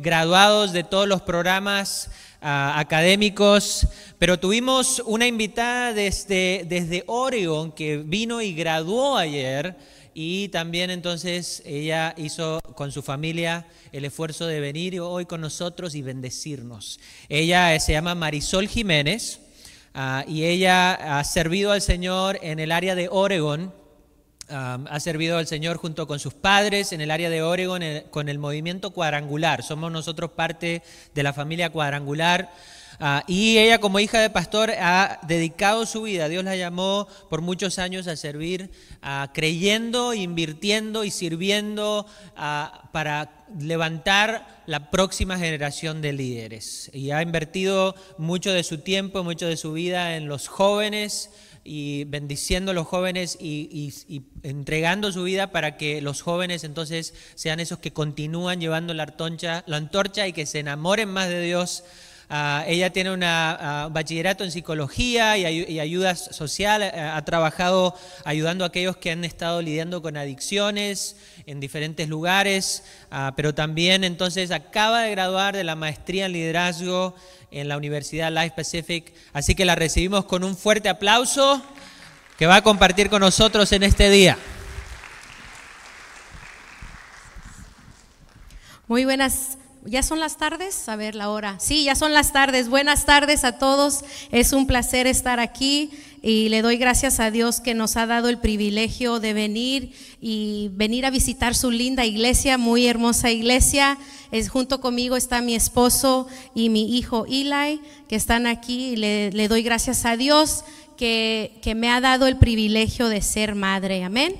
graduados de todos los programas ah, académicos, pero tuvimos una invitada desde, desde Oregon que vino y graduó ayer y también entonces ella hizo con su familia el esfuerzo de venir hoy con nosotros y bendecirnos. Ella se llama Marisol Jiménez ah, y ella ha servido al Señor en el área de Oregon ha servido al Señor junto con sus padres en el área de Oregon con el movimiento cuadrangular. Somos nosotros parte de la familia cuadrangular. Ah, y ella como hija de pastor ha dedicado su vida, Dios la llamó por muchos años a servir, creyendo, invirtiendo y sirviendo para levantar la próxima generación de líderes. Y ha invertido mucho de su tiempo, mucho de su vida en los jóvenes y bendiciendo a los jóvenes y, entregando su vida para que los jóvenes entonces sean esos que continúan llevando la antorcha, la antorcha y que se enamoren más de Dios. Ah, ella tiene un ah, bachillerato en psicología y, ayuda social, eh, ha trabajado ayudando a aquellos que han estado lidiando con adicciones en diferentes lugares, ah, pero también entonces acaba de graduar de la maestría en liderazgo en la Universidad Life Pacific. Así que la recibimos con un fuerte aplauso que va a compartir con nosotros en este día. Muy buenas ¿Ya son las tardes? A ver la hora. Sí, ya son las tardes. Buenas tardes a todos. Es un placer estar aquí y le doy gracias a Dios que nos ha dado el privilegio de venir y venir a visitar su linda iglesia, muy hermosa iglesia. Es, junto conmigo está mi esposo y mi hijo Eli, que están aquí. Y le, le doy gracias a Dios que, que me ha dado el privilegio de ser madre. Amén.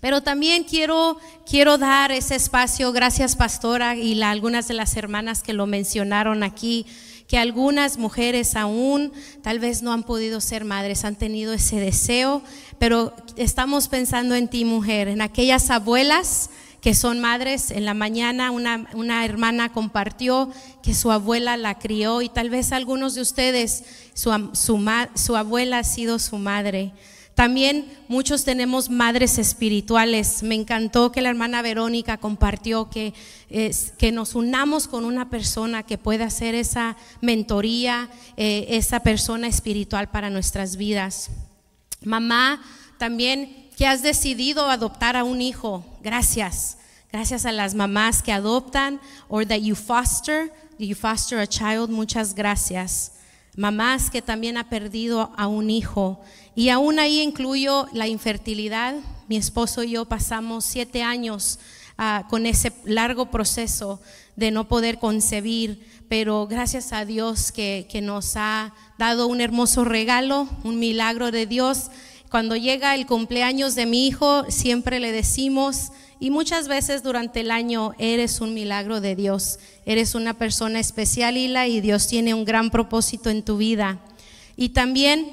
Pero también quiero, quiero dar ese espacio, gracias pastora y algunas de las hermanas que lo mencionaron aquí, que algunas mujeres aún tal vez no han podido ser madres, han tenido ese deseo, pero estamos pensando en ti mujer, en aquellas abuelas que son madres. En la mañana una, una, hermana compartió que su abuela la crió y tal vez algunos de ustedes, su, su, su abuela ha sido su madre. También muchos tenemos madres espirituales. Me encantó que la hermana Verónica compartió que, que nos unamos con una persona que pueda hacer esa mentoría, eh, esa persona espiritual para nuestras vidas. Mamá, también que has decidido adoptar a un hijo. Gracias. Gracias a las mamás que adoptan or that you foster, you foster a child. Muchas gracias. Mamás que también ha perdido a un hijo. Y aún ahí incluyo la infertilidad. Mi esposo y yo pasamos siete años ah, con ese largo proceso de no poder concebir, pero gracias a Dios que, que nos ha dado un hermoso regalo, un milagro de Dios. Cuando llega el cumpleaños de mi hijo, siempre le decimos, y muchas veces durante el año, eres un milagro de Dios, eres una persona especial, Hila, y Dios tiene un gran propósito en tu vida. Y también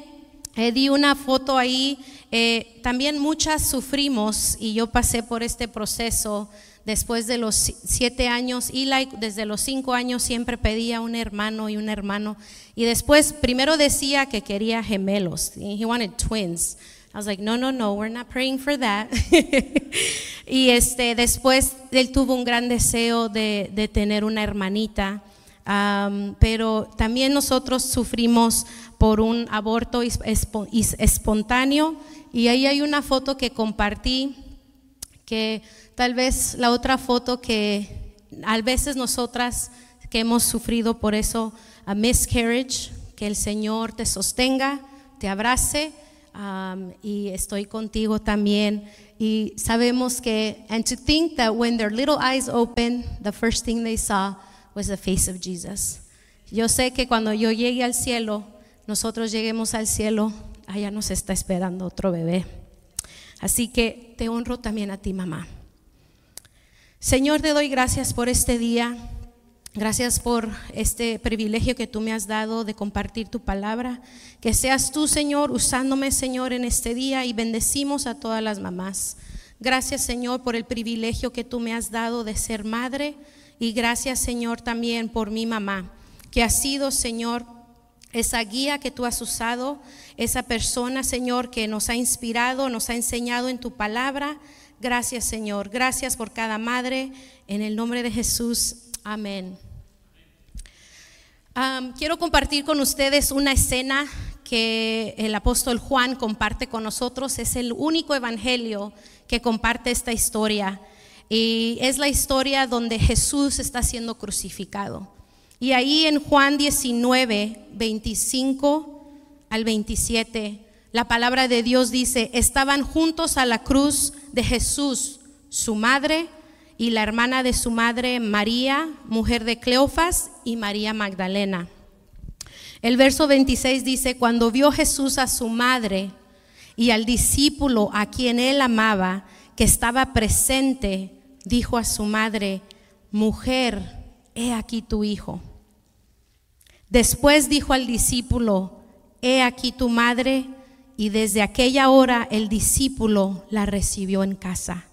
eh, di una foto ahí, eh, también muchas sufrimos y yo pasé por este proceso después de los siete años y desde los cinco años siempre pedía un hermano y un hermano y después primero decía que quería gemelos, he wanted twins. I was like, no, no, no, we're not praying for that. y este, después él tuvo un gran deseo de, de tener una hermanita pero también nosotros sufrimos por un aborto espontáneo y ahí hay una foto que compartí que tal vez la otra foto que a veces nosotras que hemos sufrido por eso a miscarriage, que el Señor te sostenga, te abrace y estoy contigo también. Y sabemos que, and to think that when their little eyes open, the first thing they saw was the face of Jesus. Yo sé que cuando yo llegue al cielo, nosotros lleguemos al cielo, allá nos está esperando otro bebé. Así que te honro también a ti, mamá. Señor, te doy gracias por este día. Gracias por este privilegio que tú me has dado de compartir tu palabra. Que seas tú, Señor, usándome, Señor, en este día y bendecimos a todas las mamás. Gracias, Señor, por el privilegio que tú me has dado de ser madre y gracias, Señor, también por mi mamá, que ha sido, Señor, esa guía que tú has usado, esa persona, Señor, que nos ha inspirado, nos ha enseñado en tu palabra. Gracias, Señor. Gracias por cada madre. En el nombre de Jesús. Amén. Quiero compartir con ustedes una escena que el apóstol Juan comparte con nosotros. Es el único evangelio que comparte esta historia. Y es la historia donde Jesús está siendo crucificado. Y ahí en Juan 19, 25 al 27, la palabra de Dios dice, estaban juntos a la cruz de Jesús, su madre y la hermana de su madre María, mujer de Cleofas, y María Magdalena. El verso 26 dice, cuando vio Jesús a su madre y al discípulo a quien él amaba, que estaba presente, dijo a su madre, mujer, he aquí tu hijo. Después dijo al discípulo, he aquí tu madre, y desde aquella hora el discípulo la recibió en casa.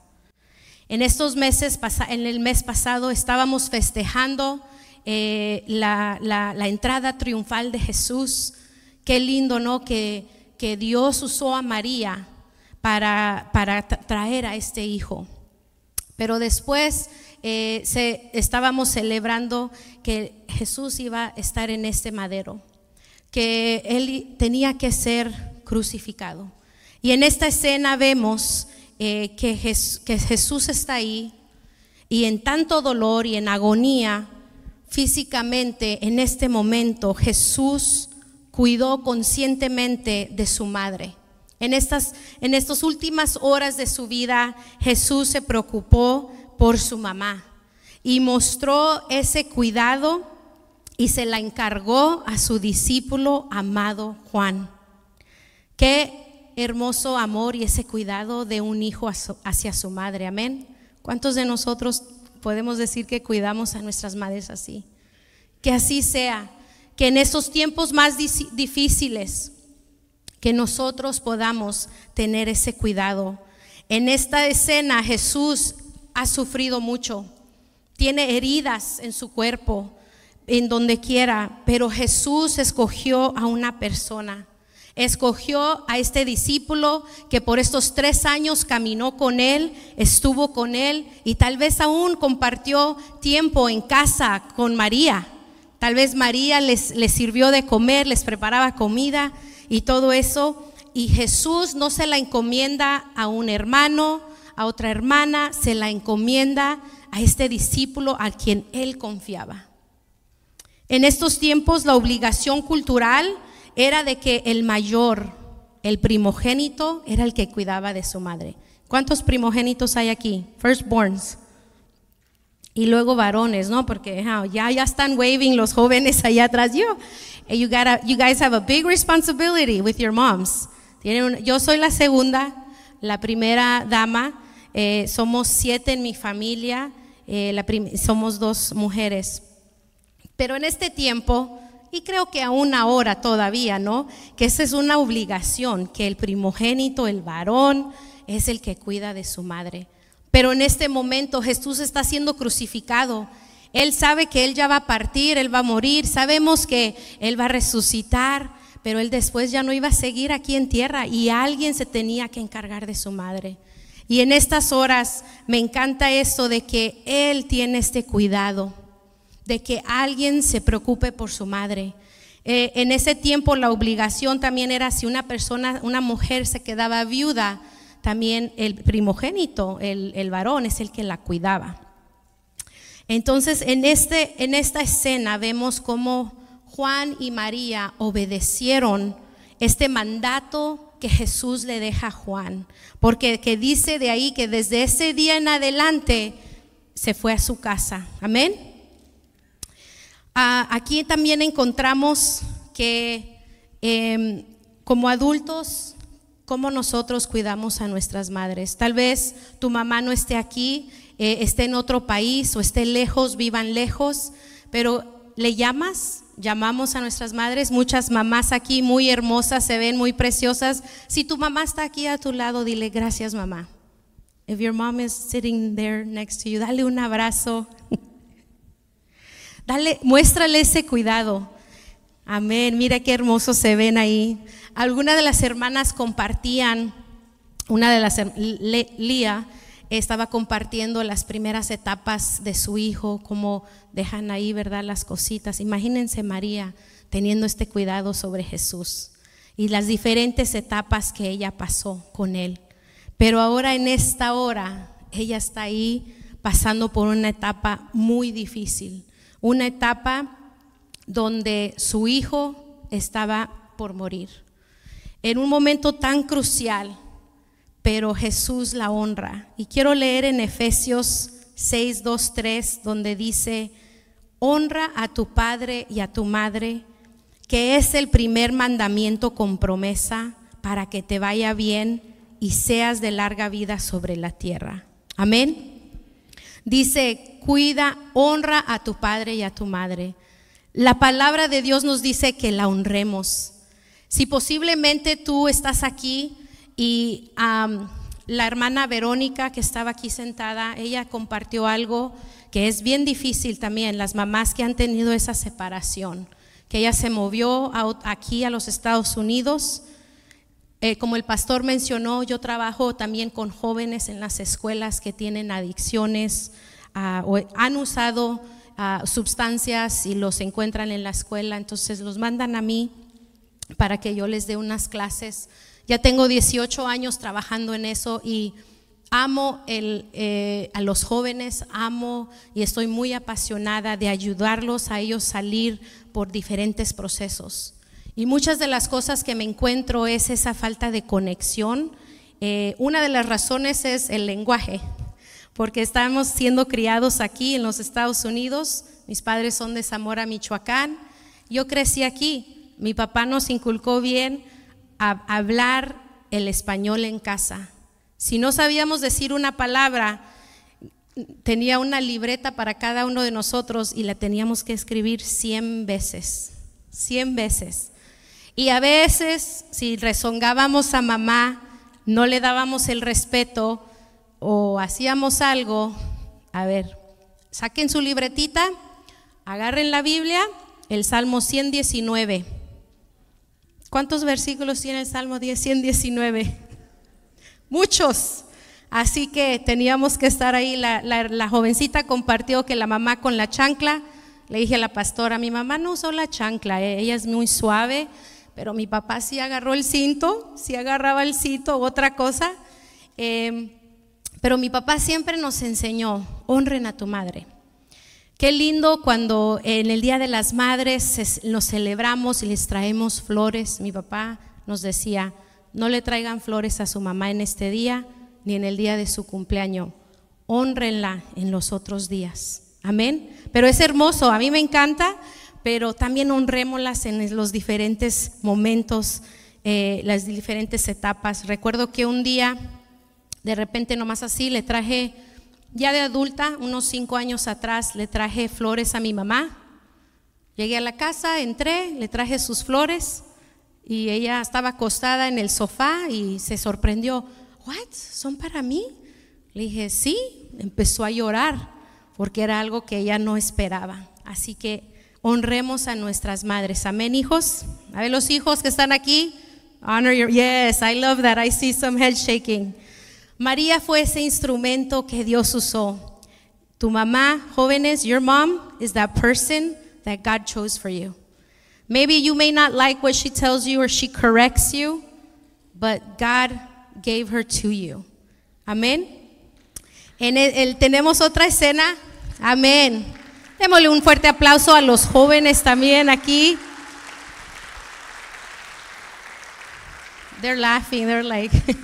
En estos meses, en el mes pasado, estábamos festejando eh, la, entrada triunfal de Jesús. Qué lindo, ¿no? Que, Dios usó a María para, para traer a este hijo. Pero después eh, se, estábamos celebrando que Jesús iba a estar en este madero, que él tenía que ser crucificado. Y en esta escena vemos eh, que, Jesús está ahí y en tanto dolor y en agonía físicamente en este momento Jesús cuidó conscientemente de su madre. En estas, en estas últimas horas de su vida, Jesús se preocupó por su mamá y mostró ese cuidado y se la encargó a su discípulo amado Juan. Qué hermoso amor y ese cuidado de un hijo hacia su madre. Amén. ¿Cuántos de nosotros podemos decir que cuidamos a nuestras madres así? Que así sea, que en estos tiempos más difíciles, que nosotros podamos tener ese cuidado. En esta escena Jesús ha sufrido mucho, tiene heridas en su cuerpo, en donde quiera, pero Jesús escogió a una persona Escogió a este discípulo que por estos tres años caminó con él, estuvo con él y tal vez aún compartió tiempo en casa con María. Tal vez María les, les sirvió de comer, les preparaba comida y todo eso. Y Jesús no se la encomienda a un hermano, a otra hermana, se la encomienda a este discípulo a quien él confiaba. En estos tiempos la obligación cultural era de que el mayor, el primogénito, era el que cuidaba de su madre. ¿Cuántos primogénitos hay aquí? Firstborns. Y luego varones, ¿no? Porque ya, ya están waving los jóvenes allá atrás. You, you, you guys have a big responsibility with your moms. Tienen yo soy la segunda, la primera dama. Eh, somos siete en mi familia. Eh, la somos dos mujeres. Pero en este tiempo y creo que aún ahora todavía, ¿no? Que esa es una obligación, que el primogénito, el varón, es el que cuida de su madre. Pero en este momento Jesús está siendo crucificado. Él sabe que Él ya va a partir, Él va a morir, sabemos que Él va a resucitar, pero Él después ya no iba a seguir aquí en tierra y alguien se tenía que encargar de su madre. Y en estas horas me encanta esto de que Él tiene este cuidado de que alguien se preocupe por su madre. Eh, en ese tiempo la obligación también era si una persona, una mujer se quedaba viuda, también el primogénito, el, el varón, es el que la cuidaba. Entonces, en, este, en esta escena vemos cómo Juan y María obedecieron este mandato que Jesús le deja a Juan, porque que dice de ahí que desde ese día en adelante se fue a su casa. Amén. Ah, aquí también encontramos que em, como adultos, cómo nosotros cuidamos a nuestras madres. Tal vez tu mamá no esté aquí, eh, esté en otro país o esté lejos, vivan lejos, pero le llamas, llamamos a nuestras madres, muchas mamás aquí muy hermosas, se ven muy preciosas. Si tu mamá está aquí a tu lado, dile gracias mamá. If your mom is sitting there next to you, dale un abrazo. Dale, muéstrale ese cuidado. Amén. Mira qué hermosos se ven ahí. Algunas de las hermanas compartían, una de las, Lía, estaba compartiendo las primeras etapas de su hijo, cómo dejan ahí, ¿verdad? Las cositas. Imagínense María teniendo este cuidado sobre Jesús y las diferentes etapas que ella pasó con él. Pero ahora en esta hora, ella está ahí pasando por una etapa muy difícil, una etapa donde su hijo estaba por morir. En un momento tan crucial, pero Jesús la honra. Y quiero leer en Efesios 6, 2, 3, donde dice, honra a tu padre y a tu madre que es el primer mandamiento con promesa para que te vaya bien y seas de larga vida sobre la tierra. Amén. Dice, cuida, honra a tu padre y a tu madre. La palabra de Dios nos dice que la honremos. Si posiblemente tú estás aquí y la hermana Verónica que estaba aquí sentada, ella compartió algo que es bien difícil también, las mamás que han tenido esa separación que ella se movió aquí a los Estados Unidos. Eh, como el pastor mencionó, yo trabajo también con jóvenes en las escuelas que tienen adicciones ah, o han usado ah, sustancias y los encuentran en la escuela, entonces los mandan a mí para que yo les dé unas clases. Ya tengo 18 años trabajando en eso y amo eh, a los jóvenes, amo y estoy muy apasionada de ayudarlos a ellos salir por diferentes procesos. Y muchas de las cosas que me encuentro es esa falta de conexión. Eh, una de las razones es el lenguaje, porque estamos siendo criados aquí en los Estados Unidos. Mis padres son de Zamora, Michoacán. Yo crecí aquí. Mi papá nos inculcó bien hablar el español en casa si no sabíamos decir una palabra, tenía una libreta para cada uno de nosotros y la teníamos que escribir 100 veces, 100 veces. Y a veces, si rezongábamos a mamá, no le dábamos el respeto o hacíamos algo, a ver, saquen su libretita, agarren la Biblia, el Salmo 119. ¿Cuántos versículos tiene el Salmo 119? muchos. Así que teníamos que estar ahí. La, jovencita compartió que la mamá con la chancla, le dije a la pastora, mi mamá no usó la chancla, eh, ella es muy suave, pero mi papá sí agarró el cinto, sí agarraba el cinto, otra cosa. Em, pero mi papá siempre nos enseñó, honren a tu madre. Qué lindo cuando en el Día de las Madres nos celebramos y les traemos flores. Mi papá nos decía, no le traigan flores a su mamá en este día ni en el día de su cumpleaños. Honrenla en los otros días. Amén. Pero es hermoso, a mí me encanta, pero también honrémoslas en los diferentes momentos, eh, las diferentes etapas. Recuerdo que un día, de repente nomás así, le traje, ya de adulta, unos cinco años atrás, le traje flores a mi mamá. Llegué a la casa, entré, le traje sus flores y ella estaba acostada en el sofá y se sorprendió. ¿What? ¿Son para mí? Le dije, sí. Empezó a llorar porque era algo que ella no esperaba. Así que honremos a nuestras madres. Amén, hijos. A ver, los hijos que están aquí. Honor your. Yes, I love that. I see some head shaking. María fue ese instrumento que Dios usó. Tu mamá, jóvenes, your mom is that person that God chose for you. Maybe you may not like what she tells you or she corrects you, but God gave her to you. Amén. En el, tenemos otra escena. Amén. Démosle un fuerte aplauso a los jóvenes también aquí. They're laughing, they're like.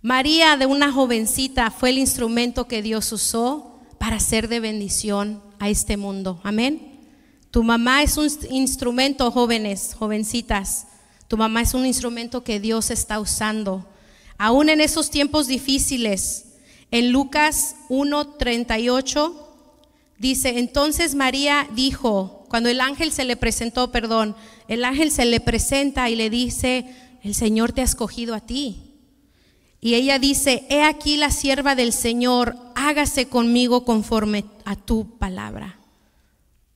María, de una jovencita, fue el instrumento que Dios usó para ser de bendición a este mundo. Amén. Tu mamá es un instrumento, jóvenes, jovencitas. Tu mamá es un instrumento que Dios está usando. Aún en esos tiempos difíciles, en Lucas 1:38 dice, entonces María dijo, cuando el ángel se le presentó, perdón, el ángel se le presenta y le dice, el Señor te ha escogido a ti. Y ella dice, he aquí la sierva del Señor, hágase conmigo conforme a tu palabra.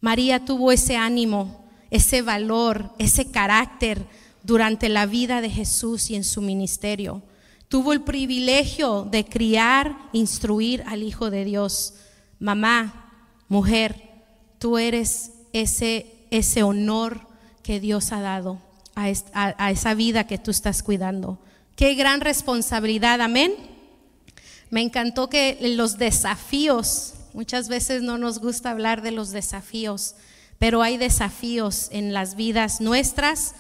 María tuvo ese ánimo, ese valor, ese carácter durante la vida de Jesús y en su ministerio. tuvo el privilegio de criar, instruir al Hijo de Dios. Mamá, mujer, tú eres ese, ese honor que Dios ha dado a, esa vida que tú estás cuidando. Qué gran responsabilidad, amén. Me encantó que los desafíos, muchas veces no nos gusta hablar de los desafíos, pero hay desafíos en las vidas nuestras.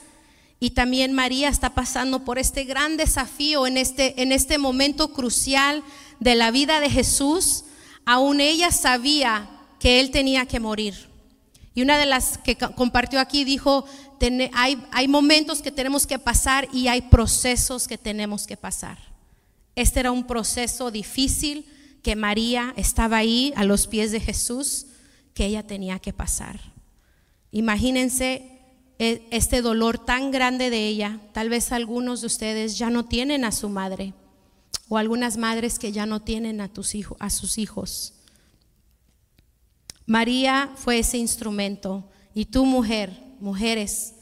Y también María está pasando por este gran desafío en este, en este momento crucial de la vida de Jesús. Aún ella sabía que él tenía que morir. Y una de las que compartió aquí dijo, hay, momentos que tenemos que pasar y hay procesos que tenemos que pasar. Este era un proceso difícil que María estaba ahí a los pies de Jesús, que ella tenía que pasar. Imagínense e, este dolor tan grande de ella. Tal vez algunos de ustedes ya no tienen a su madre o algunas madres que ya no tienen a sus hijos. María fue ese instrumento y tu mujer, mujeres,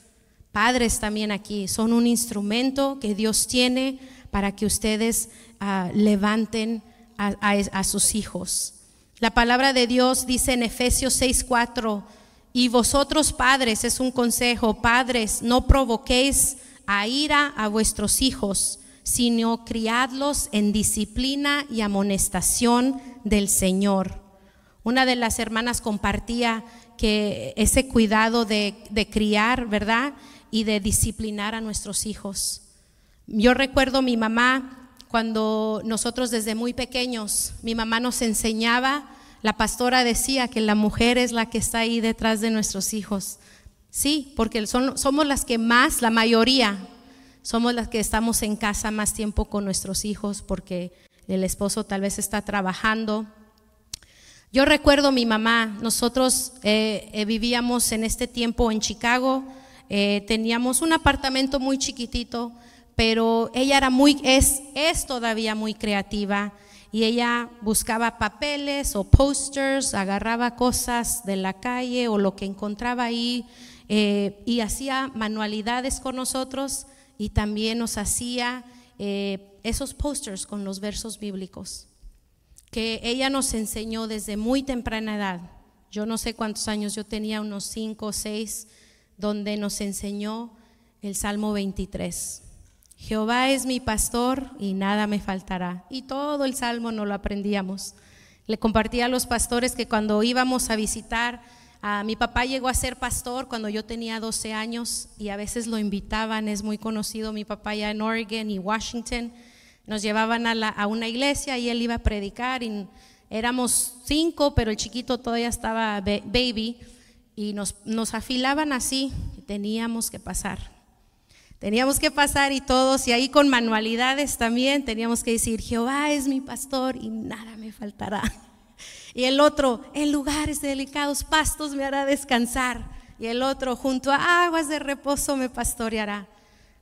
padres también aquí, son un instrumento que Dios tiene para que ustedes ah, levanten a, a, sus hijos. La palabra de Dios dice en Efesios 6:4, y vosotros padres, es un consejo, padres, no provoquéis a ira a vuestros hijos, sino criadlos en disciplina y amonestación del Señor. Una de las hermanas compartía que ese cuidado de, criar, ¿verdad? Y de disciplinar a nuestros hijos. Yo recuerdo mi mamá cuando nosotros desde muy pequeños, mi mamá nos enseñaba, la pastora decía que la mujer es la que está ahí detrás de nuestros hijos. Sí, porque somos las que más, la mayoría, somos las que estamos en casa más tiempo con nuestros hijos porque el esposo tal vez está trabajando yo recuerdo mi mamá, nosotros eh, eh, vivíamos en este tiempo en Chicago, eh, teníamos un apartamento muy chiquitito, pero ella era muy, es, es todavía muy creativa y ella buscaba papeles o posters, agarraba cosas de la calle o lo que encontraba ahí y hacía manualidades con nosotros y también nos hacía esos posters con los versos bíblicos que ella nos enseñó desde muy temprana edad. Yo no sé cuántos años, yo tenía unos cinco o seis, donde nos enseñó el Salmo 23. Jehová es mi pastor y nada me faltará. Y todo el Salmo no lo aprendíamos. Le compartí a los pastores que cuando íbamos a visitar, a mi papá llegó a ser pastor cuando yo tenía 12 años y a veces lo invitaban, es muy conocido mi papá ya en Oregon y Washington nos llevaban a, una iglesia y él iba a predicar y éramos cinco, pero el chiquito todavía estaba baby y nos, nos afilaban así, teníamos que pasar. Teníamos que pasar y todos, y ahí con manualidades también teníamos que decir, Jehová es mi pastor y nada me faltará. Y el otro, en lugares delicados, pastos me hará descansar. Y el otro, junto a aguas de reposo me pastoreará.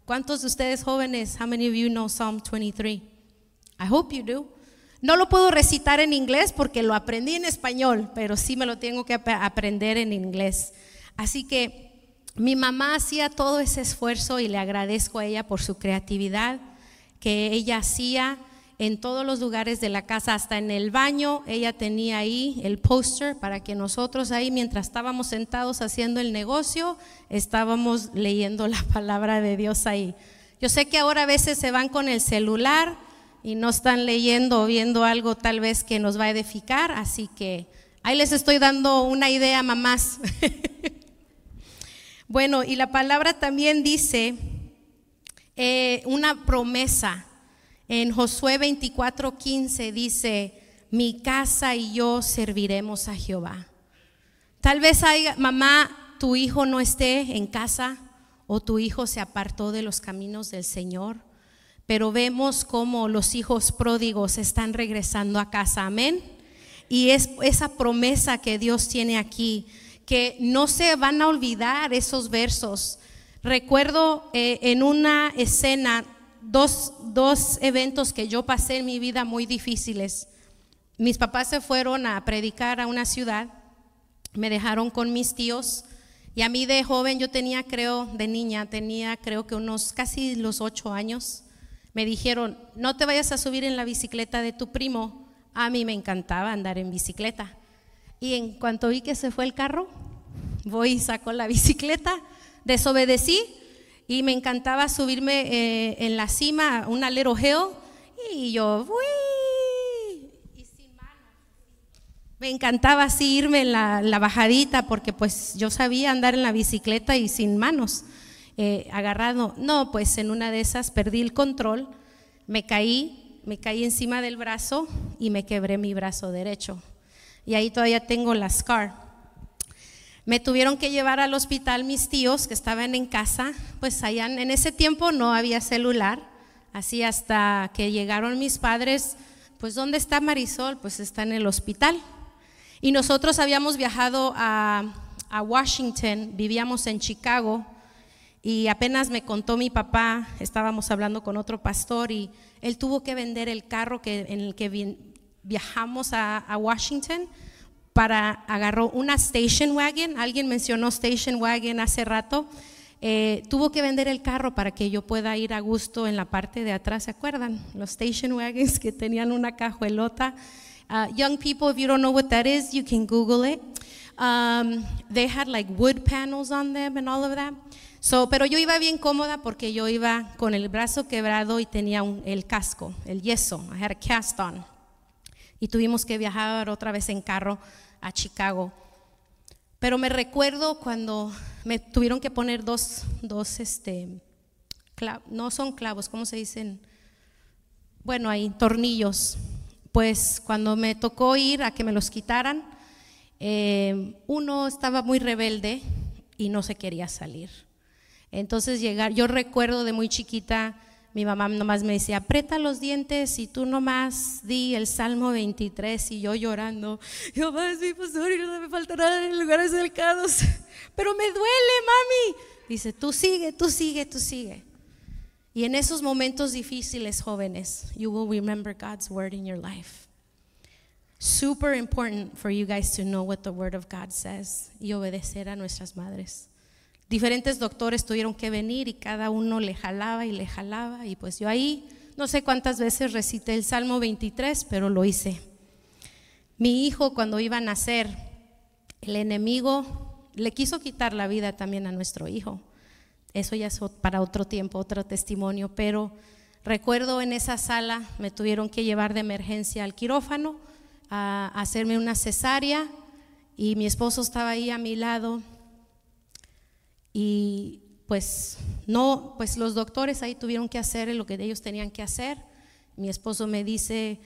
¿Cuántos de ustedes jóvenes, how many of you know Psalm 23? I hope you do. No lo puedo recitar en inglés porque lo aprendí en español, pero sí me lo tengo que aprender en inglés. Así que mi mamá hacía todo ese esfuerzo y le agradezco a ella por su creatividad que ella hacía en todos los lugares de la casa, hasta en el baño, ella tenía ahí el póster para que nosotros ahí, mientras estábamos sentados haciendo el negocio, estábamos leyendo la palabra de Dios ahí. Yo sé que ahora a veces se van con el celular y no están leyendo o viendo algo tal vez que nos va a edificar, así que ahí les estoy dando una idea, mamás. bueno, y la palabra también dice eh, una promesa en Josué 24:15 dice, mi casa y yo serviremos a Jehová. Tal vez haya, mamá, tu hijo no esté en casa o tu hijo se apartó de los caminos del Señor, pero vemos cómo los hijos pródigos están regresando a casa. Amén. Y es esa promesa que Dios tiene aquí, que no se van a olvidar esos versos. Recuerdo eh, en una escena dos, dos eventos que yo pasé en mi vida muy difíciles. Mis papás se fueron a predicar a una ciudad, me dejaron con mis tíos y a mí de joven yo tenía, creo, de niña, tenía creo que unos casi los ocho años. me dijeron, no te vayas a subir en la bicicleta de tu primo. A mí me encantaba andar en bicicleta. Y en cuanto vi que se fue el carro, voy y saco la bicicleta, desobedecí y me encantaba subirme eh, en la cima, una little hill, y yo, uy, y sin manos. Me encantaba así irme en la, la, bajadita porque pues yo sabía andar en la bicicleta y sin manos, eh, agarrado. No, pues en una de esas perdí el control, me caí, me caí encima del brazo y me quebré mi brazo derecho. Y ahí todavía tengo la scar. Me tuvieron que llevar al hospital mis tíos que estaban en casa, pues allá en ese tiempo no había celular, así hasta que llegaron mis padres, pues ¿dónde está Marisol? Pues está en el hospital. Y nosotros habíamos viajado a, Washington, vivíamos en Chicago y apenas me contó mi papá, estábamos hablando con otro pastor y él tuvo que vender el carro que, en el que viajamos a Washington para, agarró una station wagon, alguien mencionó station wagon hace rato, eh, tuvo que vender el carro para que yo pueda ir a gusto en la parte de atrás, ¿se acuerdan? Los station wagons que tenían una cajuelota. Uh, young people, if you don't know what that is, you can Google it. Um, they had like wood panels on them and all of that. So, pero yo iba bien cómoda porque yo iba con el brazo quebrado y tenía un, el casco, el yeso. I had a cast on. Y tuvimos que viajar otra vez en carro a Chicago. Pero me recuerdo cuando me tuvieron que poner dos, dos este, no son clavos, ¿cómo se dicen? Bueno, hay tornillos. Pues cuando me tocó ir a que me los quitaran, eh, uno estaba muy rebelde y no se quería salir. Entonces llegar, yo recuerdo de muy chiquita mi mamá nomás me decía, aprieta los dientes y tú nomás di el Salmo 23 y yo llorando, es mi pastor y no me faltará en lugares cercanos, pero me duele, mami. Dice, tú sigue, tú sigue, tú sigue. Y en esos momentos difíciles, jóvenes, you will remember God's word in your life. Super important for you guys to know what the word of God says y obedecer a nuestras madres diferentes doctores tuvieron que venir y cada uno le jalaba y le jalaba y pues yo ahí no sé cuántas veces recité el Salmo 23, pero lo hice. Mi hijo cuando iba a nacer, el enemigo le quiso quitar la vida también a nuestro hijo. Eso ya es para otro tiempo, otro testimonio, pero recuerdo en esa sala me tuvieron que llevar de emergencia al quirófano a hacerme una cesárea y mi esposo estaba ahí a mi lado y pues no, pues los doctores ahí tuvieron que hacer lo que ellos tenían que hacer. Mi esposo me dice,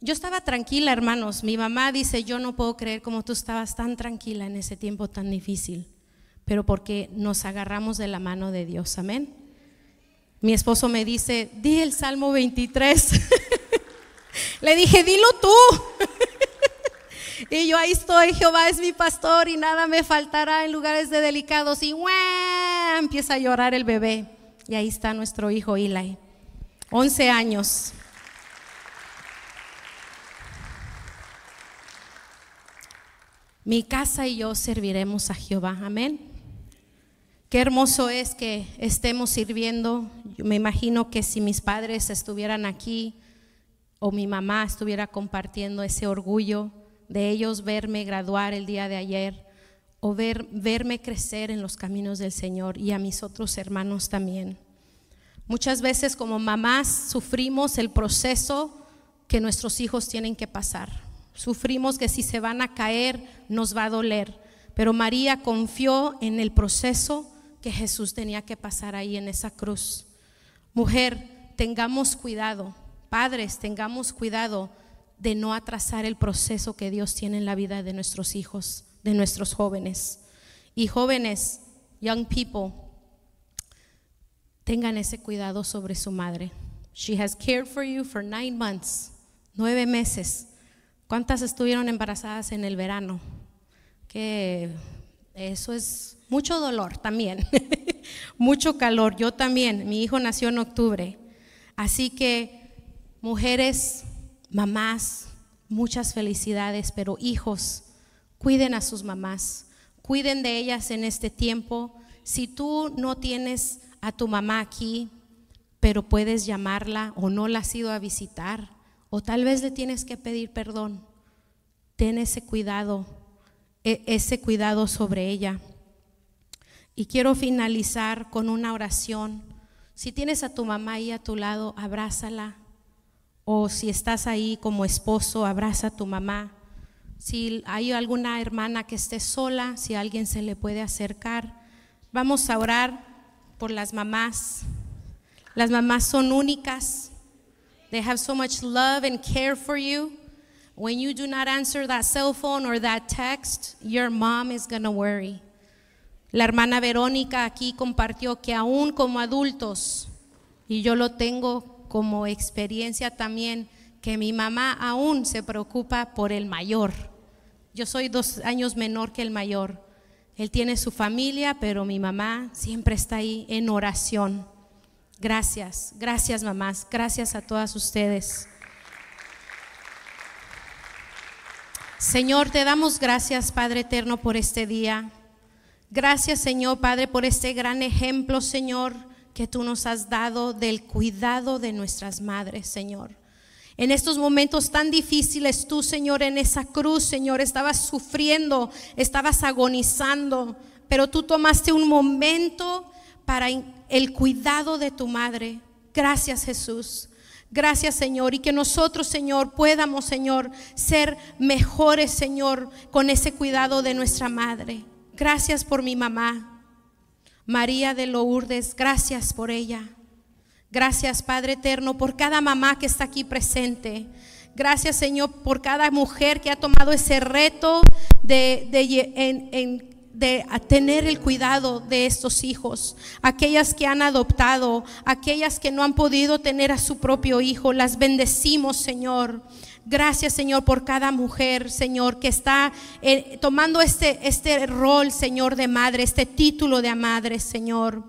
yo estaba tranquila, hermanos. Mi mamá dice, yo no puedo creer cómo tú estabas tan tranquila en ese tiempo tan difícil, pero porque nos agarramos de la mano de Dios, amén. Mi esposo me dice, di el Salmo 23. Le dije, dilo tú. Y yo ahí estoy, Jehová es mi pastor y nada me faltará en lugares de delicados. Y empieza a llorar el bebé. Y ahí está nuestro hijo Eli, 11 años. Mi casa y yo serviremos a Jehová. Amén. Qué hermoso es que estemos sirviendo. Me imagino que si mis padres estuvieran aquí o mi mamá estuviera compartiendo ese orgullo de ellos verme graduar el día de ayer o ver, verme crecer en los caminos del Señor y a mis otros hermanos también. Muchas veces como mamás sufrimos el proceso que nuestros hijos tienen que pasar. Sufrimos que si se van a caer nos va a doler. Pero María confió en el proceso que Jesús tenía que pasar ahí en esa cruz. Mujer, tengamos cuidado. Padres, tengamos cuidado de no atrasar el proceso que Dios tiene en la vida de nuestros hijos, de nuestros jóvenes. Y jóvenes, young people, tengan ese cuidado sobre su madre. She has cared for you for nine months, nueve meses. ¿Cuántas estuvieron embarazadas en el verano? Que eso es mucho dolor también, mucho calor. Yo también, mi hijo nació en octubre. Así que, mujeres, Mamás, muchas felicidades, pero hijos, cuiden a sus mamás, cuiden de ellas en este tiempo. Si tú no tienes a tu mamá aquí, pero puedes llamarla o no la has ido a visitar, o tal vez le tienes que pedir perdón. Ten ese cuidado, e, ese cuidado sobre ella. Y quiero finalizar con una oración. Si tienes a tu mamá ahí a tu lado, abrázala. O si estás ahí como esposo, abraza a tu mamá. Si hay alguna hermana que esté sola, si alguien se le puede acercar, vamos a orar por las mamás. Las mamás son únicas. They have so much love and care for you. When you do not answer that cell phone or that text, your mom is going to worry. La hermana Verónica aquí compartió que aún como adultos, y yo lo tengo como experiencia también, que mi mamá aún se preocupa por el mayor. Yo soy dos años menor que el mayor. Él tiene su familia, pero mi mamá siempre está ahí en oración. Gracias, gracias mamás, gracias a todas ustedes. Señor, te damos gracias, Padre eterno, por este día. Gracias, Señor, Padre, por este gran ejemplo, Señor, que tú nos has dado del cuidado de nuestras madres, Señor. En estos momentos tan difíciles, tú, Señor, en esa cruz, Señor, estabas sufriendo, estabas agonizando, pero tú tomaste un momento para el cuidado de tu madre. Gracias, Jesús. Gracias, Señor, y que nosotros, Señor, podamos, Señor, ser mejores, Señor, con ese cuidado de nuestra madre. Gracias por mi mamá, María de Lourdes, gracias por ella. Gracias, Padre Eterno, por cada mamá que está aquí presente. Gracias, Señor, por cada mujer que ha tomado ese reto de, de, tener el cuidado de estos hijos. Aquellas que han adoptado, aquellas que no han podido tener a su propio hijo. Las bendecimos, Señor. Gracias, Señor, por cada mujer, Señor, que está eh, tomando este, este rol, Señor, de madre, este título de madre, Señor.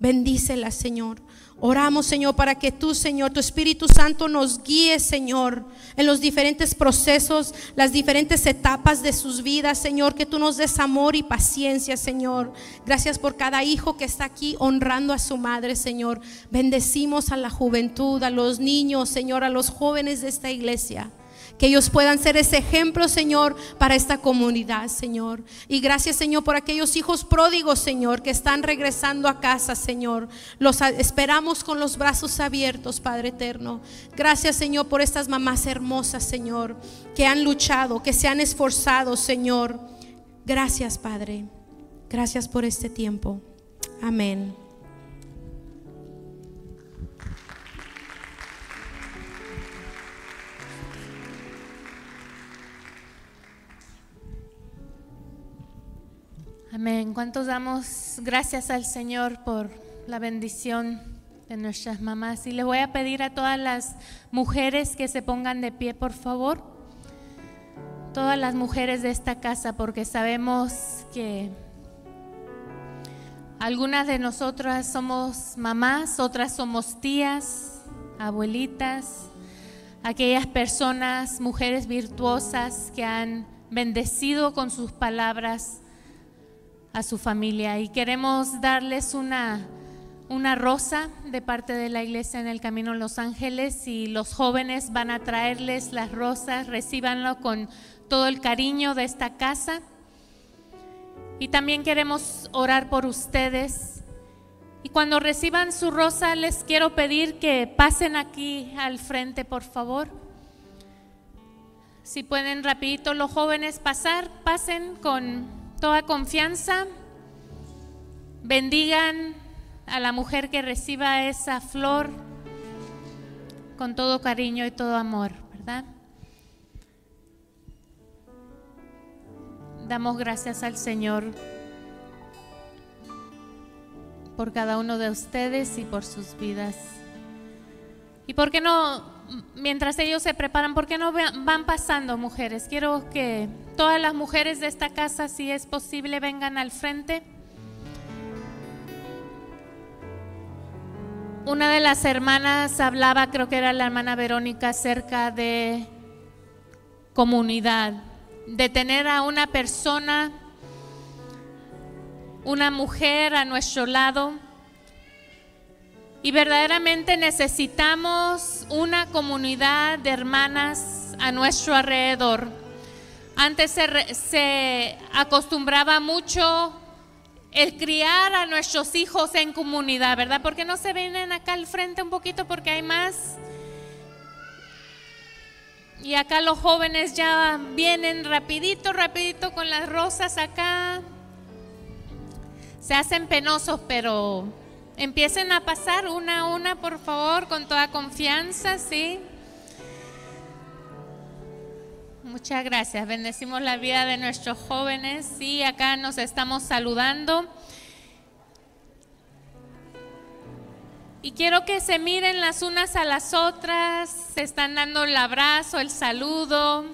Bendícela, Señor. Oramos, Señor, para que tú, Señor, tu Espíritu Santo nos guíe, Señor, en los diferentes procesos, las diferentes etapas de sus vidas, Señor, que tú nos des amor y paciencia, Señor. Gracias por cada hijo que está aquí honrando a su madre, Señor. Bendecimos a la juventud, a los niños, Señor, a los jóvenes de esta iglesia que ellos puedan ser ese ejemplo, Señor, para esta comunidad, Señor. Y gracias, Señor, por aquellos hijos pródigos, Señor, que están regresando a casa, Señor. Los esperamos con los brazos abiertos, Padre eterno. Gracias, Señor, por estas mamás hermosas, Señor, que han luchado, que se han esforzado, Señor. Gracias, Padre. Gracias por este tiempo. Amén. Amén. ¿Cuántos damos gracias al Señor por la bendición de nuestras mamás? Y le voy a pedir a todas las mujeres que se pongan de pie, por favor. Todas las mujeres de esta casa, porque sabemos que algunas de nosotras somos mamás, otras somos tías, abuelitas, aquellas personas, mujeres virtuosas que han bendecido con sus palabras a su familia y queremos darles una, una rosa de parte de la iglesia en el Camino Los Ángeles y los jóvenes van a traerles las rosas, recíbanlo con todo el cariño de esta casa. Y también queremos orar por ustedes. Y cuando reciban su rosa, les quiero pedir que pasen aquí al frente, por favor. Si pueden rapidito los jóvenes pasar, pasen con toda confianza. Bendigan a la mujer que reciba esa flor con todo cariño y todo amor, ¿verdad? Damos gracias al Señor por cada uno de ustedes y por sus vidas. ¿Y por qué no, mientras ellos se preparan, por qué no van pasando mujeres? Quiero que todas las mujeres de esta casa, si es posible, vengan al frente. Una de las hermanas hablaba, creo que era la hermana Verónica, acerca de comunidad, de tener a una persona, una mujer a nuestro lado Y verdaderamente necesitamos una comunidad de hermanas a nuestro alrededor. Antes se, se acostumbraba mucho el criar a nuestros hijos en comunidad, ¿verdad? Porque no se vienen acá al frente un poquito porque hay más. Y acá los jóvenes ya vienen rapidito, rapidito con las rosas acá. Se hacen penosos, pero empiecen a pasar una a una, por favor, con toda confianza, ¿sí? Muchas gracias. Bendecimos la vida de nuestros jóvenes. Sí, acá nos estamos saludando. Y quiero que se miren las unas a las otras. Se están dando el abrazo, el saludo.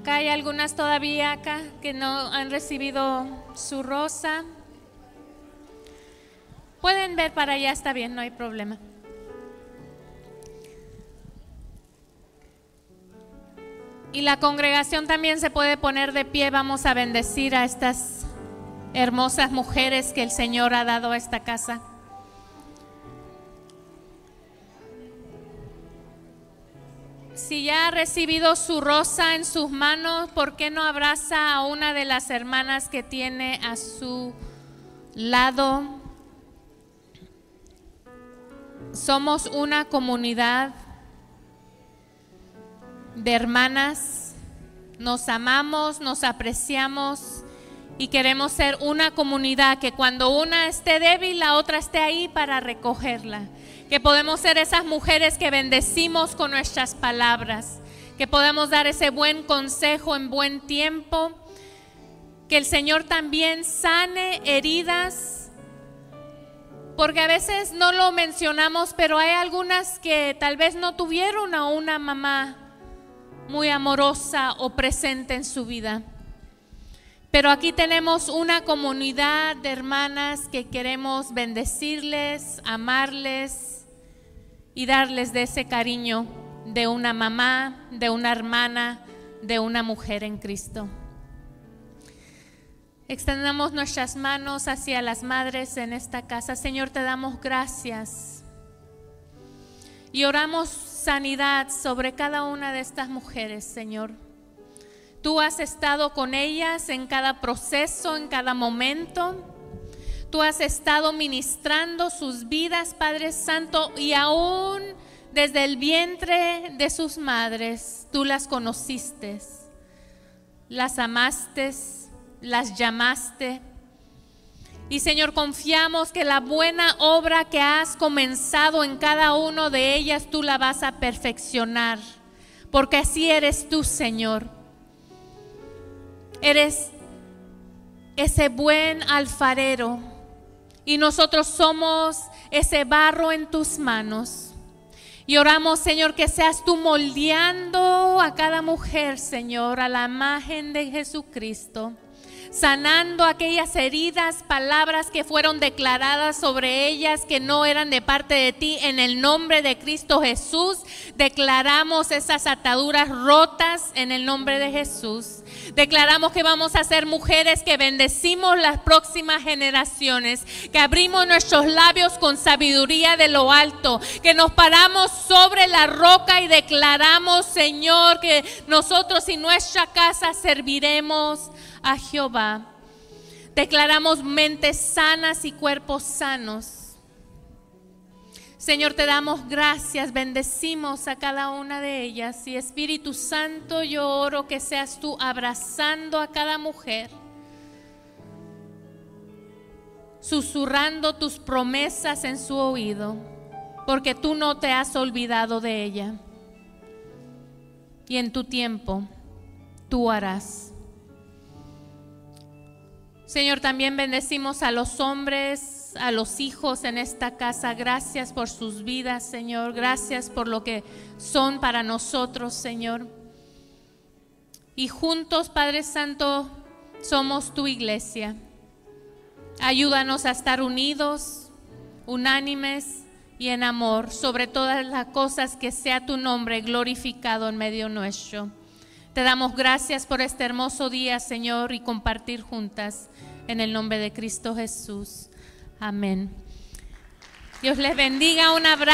Acá hay algunas todavía acá que no han recibido su rosa. Pueden ver para allá, está bien, no hay problema. Y la congregación también se puede poner de pie. Vamos a bendecir a estas hermosas mujeres que el Señor ha dado a esta casa. Si ya ha recibido su rosa en sus manos, ¿por qué no abraza a una de las hermanas que tiene a su lado? Somos una comunidad de hermanas, nos amamos, nos apreciamos y queremos ser una comunidad que cuando una esté débil, la otra esté ahí para recogerla. Que podemos ser esas mujeres que bendecimos con nuestras palabras, que podemos dar ese buen consejo en buen tiempo, que el Señor también sane heridas, porque a veces no lo mencionamos, pero hay algunas que tal vez no tuvieron a una mamá muy amorosa o presente en su vida. Pero aquí tenemos una comunidad de hermanas que queremos bendecirles, amarles, y darles de ese cariño de una mamá, de una hermana, de una mujer en Cristo. Extendamos nuestras manos hacia las madres en esta casa. Señor, te damos gracias. Y oramos sanidad sobre cada una de estas mujeres, Señor. Tú has estado con ellas en cada proceso, en cada momento. Tú has estado ministrando sus vidas, Padre Santo, y aún desde el vientre de sus madres, tú las conociste, las amaste, las llamaste. Y Señor, confiamos que la buena obra que has comenzado en cada uno de ellas, tú la vas a perfeccionar, porque así eres tú, Señor. Eres ese buen alfarero y nosotros somos ese barro en tus manos. Y oramos, Señor, que seas tú moldeando a cada mujer, Señor, a la imagen de Jesucristo sanando aquellas heridas, palabras que fueron declaradas sobre ellas que no eran de parte de ti. En el nombre de Cristo Jesús, declaramos esas ataduras rotas en el nombre de Jesús. Declaramos que vamos a ser mujeres que bendecimos las próximas generaciones, que abrimos nuestros labios con sabiduría de lo alto, que nos paramos sobre la roca y declaramos, Señor, que nosotros y nuestra casa serviremos a Jehová. Declaramos mentes sanas y cuerpos sanos. Señor, te damos gracias, bendecimos a cada una de ellas. Y Espíritu Santo, yo oro que seas tú abrazando a cada mujer, susurrando tus promesas en su oído, porque tú no te has olvidado de ella. Y en tu tiempo, tú harás. Señor, también bendecimos a los hombres, a los hijos en esta casa. Gracias por sus vidas, Señor. Gracias por lo que son para nosotros, Señor. Y juntos, Padre Santo, somos tu iglesia. Ayúdanos a estar unidos, unánimes, y en amor, sobre todas las cosas que sea tu nombre glorificado en medio nuestro. Te damos gracias por este hermoso día, Señor, y compartir juntas en el nombre de Cristo Jesús. Amén. Dios les bendiga. Un abrazo.